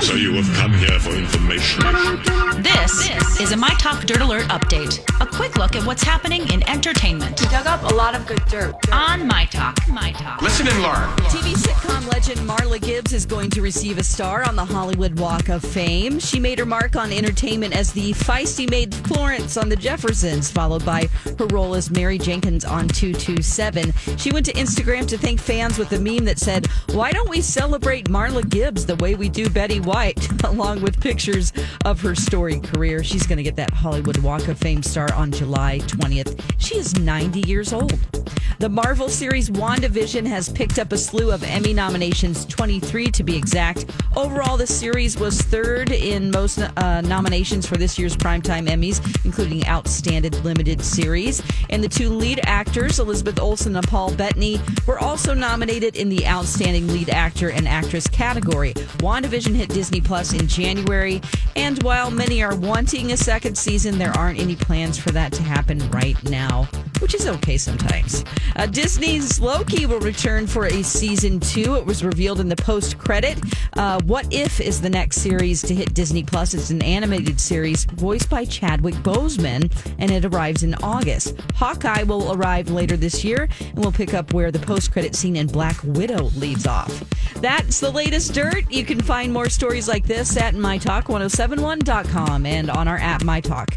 So you have come here for information. This, is a My Talk Dirt Alert update. A quick look at what's happening in entertainment. We dug up a lot of good dirt. On My Talk. My Talk. Listen and learn. TV sitcom legend Marla Gibbs is going to receive a star on the Hollywood Walk of Fame. She made her mark on entertainment as the feisty maid Florence on The Jeffersons, followed by her role as Mary Jenkins on 227. She went to Instagram to thank fans with a meme that said, Why don't we celebrate Marla Gibbs the way we do Betty White, along with pictures of her storied career? She's going to get that Hollywood Walk of Fame star on July 20th. She is 90 years old. The Marvel series WandaVision has picked up a slew of Emmy nominations, 23 to be exact. Overall, the series was third in most uh, nominations for this year's Primetime Emmys, including Outstanding Limited Series. And the two lead actors, Elizabeth Olsen and Paul Bettany, were also nominated in the Outstanding Lead Actor and Actress category. WandaVision hit Disney Plus in January, and while many are wanting a second season, there aren't any plans for that to happen right now, which is okay sometimes. Uh, Disney's Loki will return for a season two. It was revealed in the post credit. Uh, what If is the next series to hit Disney Plus. It's an animated series voiced by Chadwick Boseman, and it arrives in August. Hawkeye will arrive later this year, and we'll pick up where the post credit scene in Black Widow leaves off. That's the latest dirt. You can find more stories like this at mytalk1071.com and on our app MyTalk.